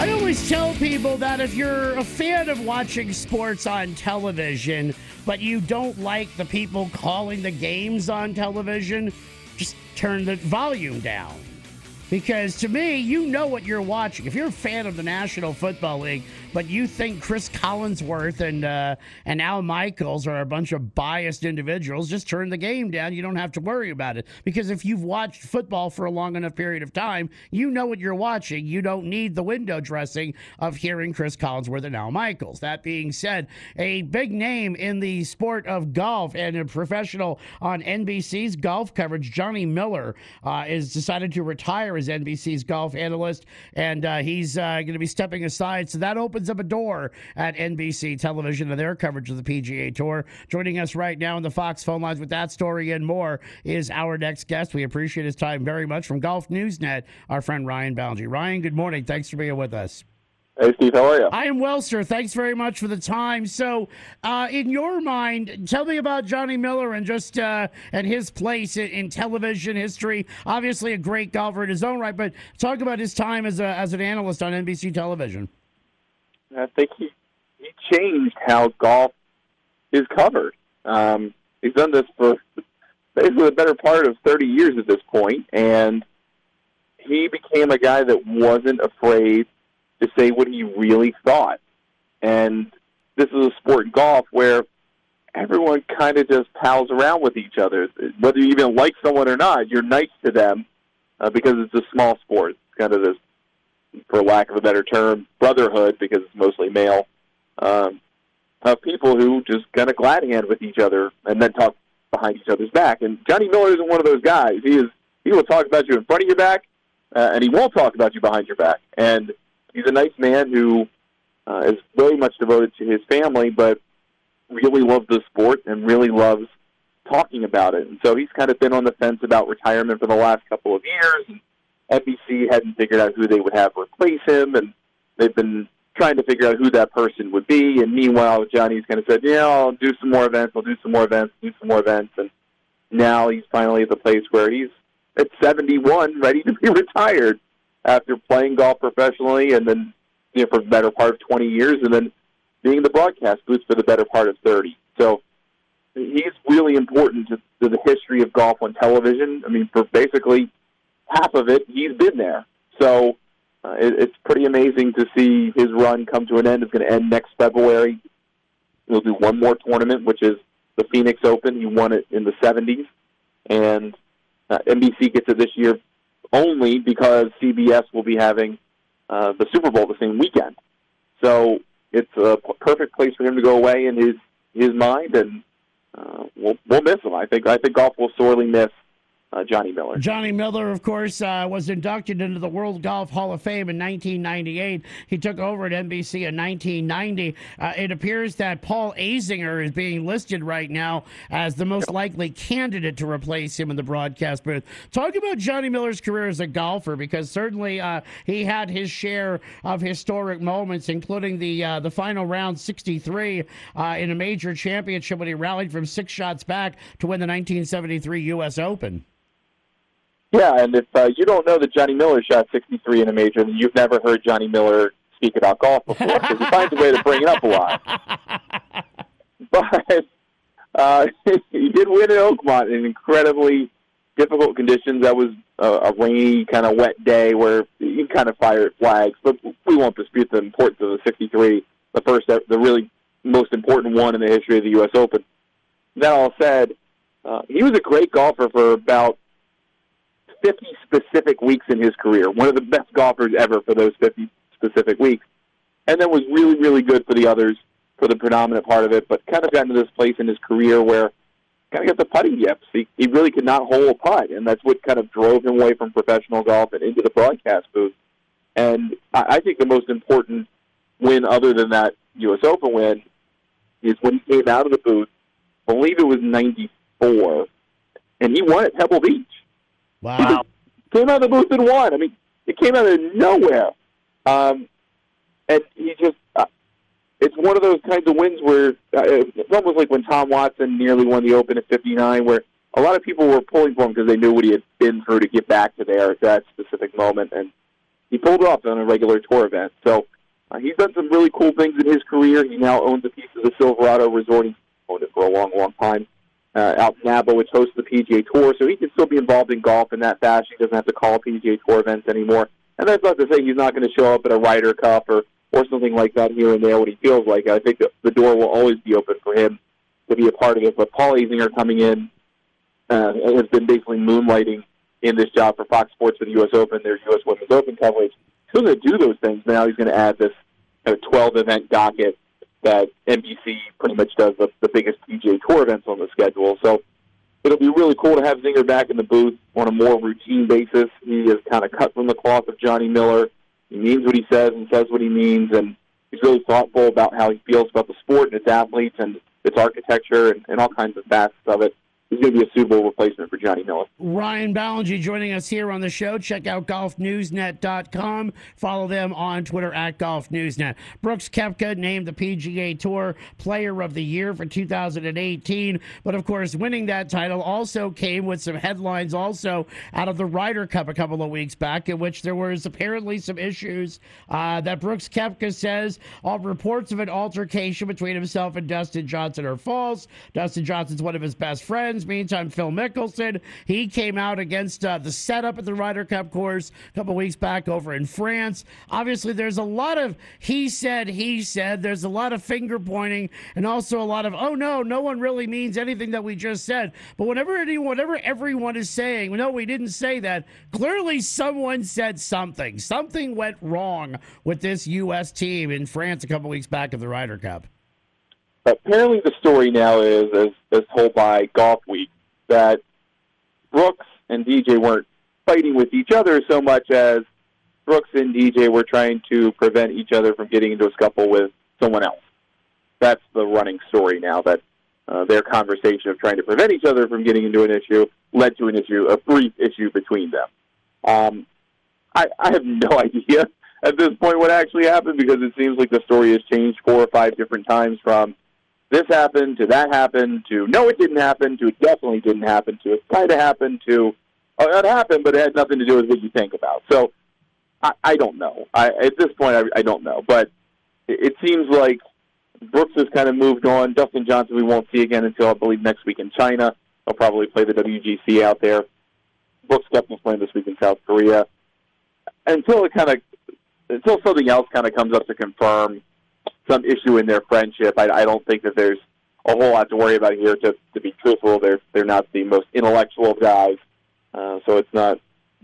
I always tell people that if you're a fan of watching sports on television, but you don't like the people calling the games on television, just turn the volume down. Because to me, you know what you're watching. If you're a fan of the National Football League, but you think Cris Collinsworth and uh, and Al Michaels are a bunch of biased individuals, just turn the game down. You don't have to worry about it. Because if you've watched football for a long enough period of time, you know what you're watching. You don't need the window dressing of hearing Cris Collinsworth and Al Michaels. That being said, a big name in the sport of golf and a professional on NBC's golf coverage, Johnny Miller, uh, is decided to retire as NBC's golf analyst, and uh, he's uh, going to be stepping aside. So that opens up a door at NBC television and their coverage of the PGA Tour. Joining us right now on the Fox phone lines with that story and more is our next guest. We appreciate his time very much from Golf News Net, our friend Ryan Ballengee. Ryan, good morning. Thanks for being with us. Hey, Steve, how are you? I am well, sir. Thanks very much for the time. So, uh, in your mind, tell me about Johnny Miller and just uh, and his place in, in, television history. Obviously, a great golfer in his own right, but talk about his time as a, as an analyst on NBC television. I think he he changed how golf is covered. Um, he's done this for basically the better part of 30 years at this point, and he became a guy that wasn't afraid to say what he really thought. And this is a sport, golf, where everyone kind of just pals around with each other. Whether you even like someone or not, you're nice to them uh, because it's a small sport. It's kind of this, for lack of a better term, brotherhood because it's mostly male. Um, of people who just kind of glad hand with each other and then talk behind each other's back. And Johnny Miller isn't one of those guys. He is he will talk about you in front of your back, uh, and he won't talk about you behind your back. And he's a nice man who uh, is very much devoted to his family, but really loves the sport and really loves talking about it. And so he's kind of been on the fence about retirement for the last couple of years. And NBC hadn't figured out who they would have replace him, and they've been trying to figure out who that person would be. And meanwhile, Johnny's kind of said, "Yeah, I'll do some more events. I'll do some more events. Do some more events." And now he's finally at the place where he's at 71, ready to be retired after playing golf professionally and then you know, for the better part of 20 years and then being in the broadcast booth for the better part of 30. So he's really important to, to the history of golf on television. I mean, for basically half of it, he's been there. So uh, it, it's pretty amazing to see his run come to an end. It's going to end next February. He'll do one more tournament, which is the Phoenix Open. He won it in the 70s. And uh, NBC gets it this year only because CBS will be having uh, the Super Bowl the same weekend. So it's a perfect place for him to go away in his his mind, and uh, we'll we'll miss him. I think I think golf will sorely miss uh, Johnny Miller. Johnny Miller, of course, uh, was inducted into the World Golf Hall of Fame in 1998. He took over at NBC in 1990. Uh, it appears that Paul Azinger is being listed right now as the most likely candidate to replace him in the broadcast booth. Talk about Johnny Miller's career as a golfer, because certainly uh, he had his share of historic moments, including the uh, the final round 63 uh, in a major championship when he rallied from six shots back to win the 1973 U.S. Open. Yeah, and if uh, you don't know that Johnny Miller shot 63 in a major, then you've never heard Johnny Miller speak about golf before because he finds a way to bring it up a lot. But uh, he did win at Oakmont in incredibly difficult conditions. That was a, a rainy, kind of wet day where you kind of fired flags. But we won't dispute the importance of the 63, the first, the really most important one in the history of the U.S. Open. That all said, uh, he was a great golfer for about 50 specific weeks in his career, one of the best golfers ever for those 50 specific weeks, and then was really, really good for the others for the predominant part of it, but kind of got into this place in his career where kind of got the putting yips. He, he really could not hold a putt, and that's what kind of drove him away from professional golf and into the broadcast booth. And I, I think the most important win, other than that U.S. Open win, is when he came out of the booth. I believe it was '94, and he won at Pebble Beach. Wow. came out of the booth and won. I mean, it came out of nowhere. Um, and he just, uh, it's one of those kinds of wins where uh, it's almost like when Tom Watson nearly won the Open at 59, where a lot of people were pulling for him because they knew what he had been through to get back to there at that specific moment. And he pulled off on a regular tour event. So uh, he's done some really cool things in his career. He now owns a piece of the Silverado Resort. He's owned it for a long, long time. Uh, out Napa, which hosts the PGA Tour, so he can still be involved in golf in that fashion. He doesn't have to call PGA Tour events anymore. And that's not to say he's not going to show up at a Ryder Cup or or something like that here and there when he feels like it. I think that the door will always be open for him to be a part of it. But Paul Azinger coming in uh, has been basically moonlighting in this job for Fox Sports for the U.S. Open, their U.S. Women's Open coverage. He's going to do those things. Now he's going to add this kind of 12 event docket that NBC pretty much does the, the biggest PGA Tour events on the schedule. So it'll be really cool to have Zinger back in the booth on a more routine basis. He is kind of cut from the cloth of Johnny Miller. He means what he says and says what he means, and he's really thoughtful about how he feels about the sport and its athletes and its architecture and, and all kinds of facets of it he's going to be a suitable replacement for Johnny Miller. Ryan Ballengee joining us here on the show. Check out golfnewsnet.com. Follow them on Twitter at golfnewsnet. Brooks Koepka named the PGA Tour Player of the Year for 2018. But of course, winning that title also came with some headlines also out of the Ryder Cup a couple of weeks back, in which there was apparently some issues uh, that Brooks Koepka says all reports of an altercation between himself and Dustin Johnson are false. Dustin Johnson's one of his best friends. Meantime, Phil Mickelson, he came out against uh, the setup at the Ryder Cup course a couple weeks back over in France. Obviously, there's a lot of he said, he said. There's a lot of finger pointing and also a lot of, oh no, no one really means anything that we just said. But whenever anyone, whatever everyone is saying, no, we didn't say that. Clearly, someone said something. Something went wrong with this U.S. team in France a couple weeks back of the Ryder Cup apparently the story now is, as, as told by Golfweek, that Brooks and DJ weren't fighting with each other so much as Brooks and DJ were trying to prevent each other from getting into a scuffle with someone else. That's the running story now. That uh, their conversation of trying to prevent each other from getting into an issue led to an issue, a brief issue between them. Um, I, I have no idea at this point what actually happened because it seems like the story has changed four or five different times from this happened to that happened to no, it didn't happen to it definitely didn't happen to it kind of happened to oh, it happened, but it had nothing to do with what you think about. So I, I don't know. I, at this point, I, I don't know, but it, it seems like Brooks has kind of moved on. Dustin Johnson, we won't see again until I believe next week in China. He'll probably play the WGC out there. Brooks Koepka's playing this week in South Korea. Until it kind of, until something else kind of comes up to confirm some issue in their friendship. I, I don't think that there's a whole lot to worry about here. To to be truthful, they're they're not the most intellectual guys, uh, so it's not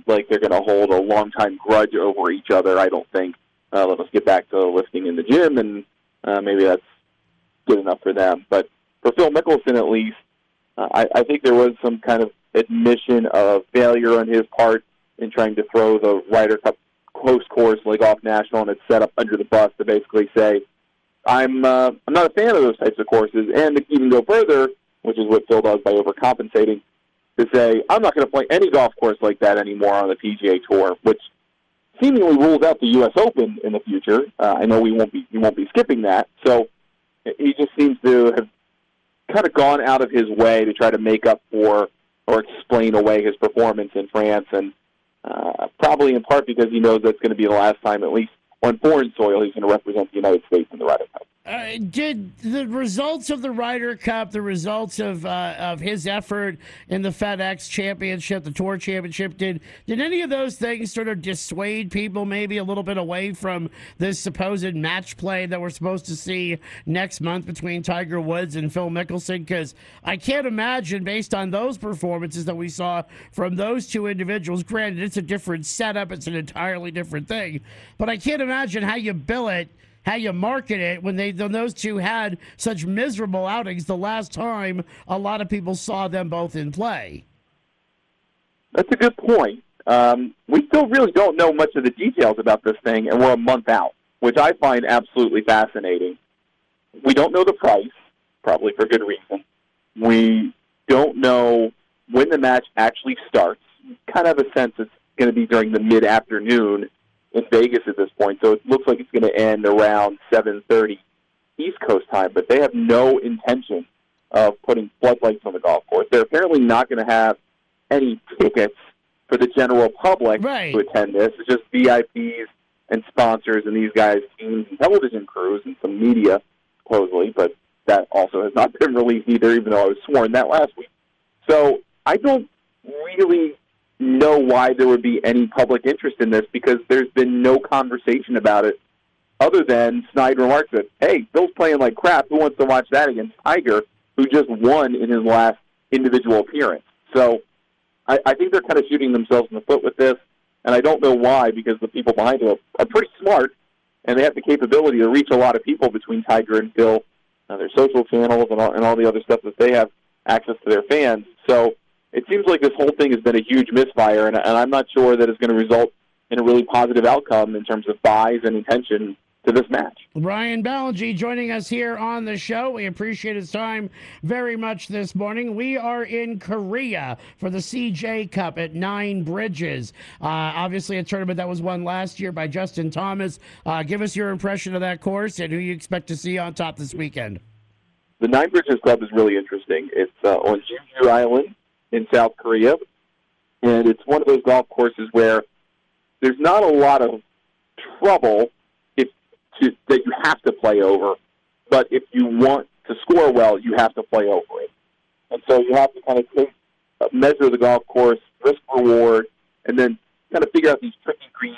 like they're going to hold a long time grudge over each other. I don't think. Uh, let us get back to lifting in the gym, and uh, maybe that's good enough for them. But for Phil Mickelson, at least, uh, I, I think there was some kind of admission of failure on his part in trying to throw the Ryder Cup close course Le Golf National and it's set up under the bus to basically say, I'm uh, I'm not a fan of those types of courses, and to even go further, which is what Phil does by overcompensating, to say I'm not going to play any golf course like that anymore on the PGA Tour, which seemingly rules out the U.S. Open in the future. Uh, I know we won't be we won't be skipping that, so he just seems to have kind of gone out of his way to try to make up for or explain away his performance in France, and uh, probably in part because he knows that's going to be the last time, at least on foreign soil, he's going to represent the United States in the Ryder Cup. Uh, did the results of the Ryder Cup, the results of uh, of his effort in the FedEx Championship, the Tour Championship, did did any of those things sort of dissuade people maybe a little bit away from this supposed match play that we're supposed to see next month between Tiger Woods and Phil Mickelson? Because I can't imagine, based on those performances that we saw from those two individuals, granted it's a different setup, it's an entirely different thing, but I can't imagine how you bill it how you market it when they when those two had such miserable outings the last time a lot of people saw them both in play. That's a good point. Um, we still really don't know much of the details about this thing, and we're a month out, which I find absolutely fascinating. We don't know the price, probably for good reason. We don't know when the match actually starts. Kind of a sense it's going to be during the mid afternoon in Vegas at this point, so it looks like it's going to end around 7:30 East Coast time. But they have no intention of putting floodlights on the golf course. They're apparently not going to have any tickets for the general public Right. to attend this. It's just VIPs and sponsors and these guys, teams and television crews and some media, supposedly, but that also has not been released either, even though I was sworn that last week. So I don't really know why there would be any public interest in this because there's been no conversation about it other than Snyder remarks that, hey, Phil's playing like crap. Who wants to watch that against Tiger, who just won in his last individual appearance? So I, I think they're kind of shooting themselves in the foot with this, and I don't know why because the people behind it are, are pretty smart, and they have the capability to reach a lot of people between Tiger and Bill, uh, their social channels, and all, and all the other stuff that they have access to their fans. So it seems like this whole thing has been a huge misfire, and, and I'm not sure that it's going to result in a really positive outcome in terms of buys and intention to this match. Ryan Ballengee joining us here on the show. We appreciate his time very much this morning. We are in Korea for the CJ Cup at Nine Bridges. Uh, obviously, a tournament that was won last year by Justin Thomas. Uh, give us your impression of that course and who you expect to see on top this weekend. The Nine Bridges Club is really interesting. It's uh, on Jeju Island in South Korea, and it's one of those golf courses where there's not a lot of trouble if to, that you have to play over, but if you want to score well, you have to play over it. And so you have to kind of take, uh, measure the golf course, risk reward, and then kind of figure out these tricky greens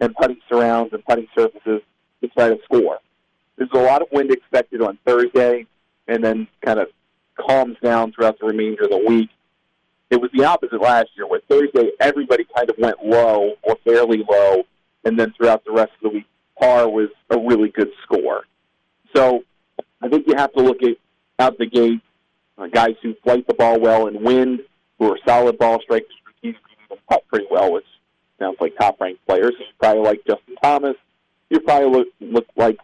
and putting surrounds and putting surfaces to try to score. There's a lot of wind expected on Thursday, and then kind of calms down throughout the remainder of the week. It was the opposite last year, where Thursday everybody kind of went low or fairly low, and then throughout the rest of the week, par was a really good score. So I think you have to look at out the gate uh, guys who flight the ball well and wind, who are solid ball strikers, strategically putt pretty well, which sounds like top ranked players. You probably like Justin Thomas. You probably look look like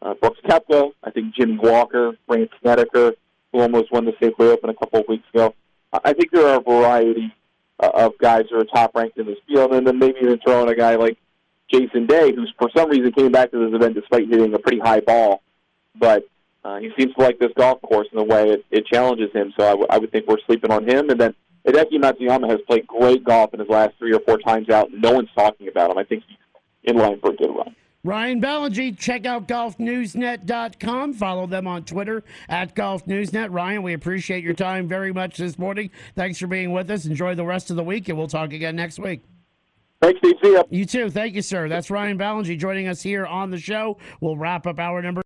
uh, Brooks Koepka. I think Jimmy Walker, Brandt Snedeker, who almost won the Safeway Open a couple of weeks ago. I think there are a variety uh, of guys who are top ranked in this field, and then maybe even throw in a guy like Jason Day, who's for some reason came back to this event despite hitting a pretty high ball, but uh, he seems to like this golf course in the way it, it challenges him. So I, w- I would think we're sleeping on him. And then Hideki Matsuyama has played great golf in his last three or four times out. No one's talking about him. I think he's in line for a good run. Ryan Ballengee, check out golfnewsnet.com. Follow them on Twitter at golfnewsnet. Ryan, we appreciate your time very much this morning. Thanks for being with us. Enjoy the rest of the week, and we'll talk again next week. Thanks, Steve. See. You too. Thank you, sir. That's Ryan Ballengee joining us here on the show. We'll wrap up our number.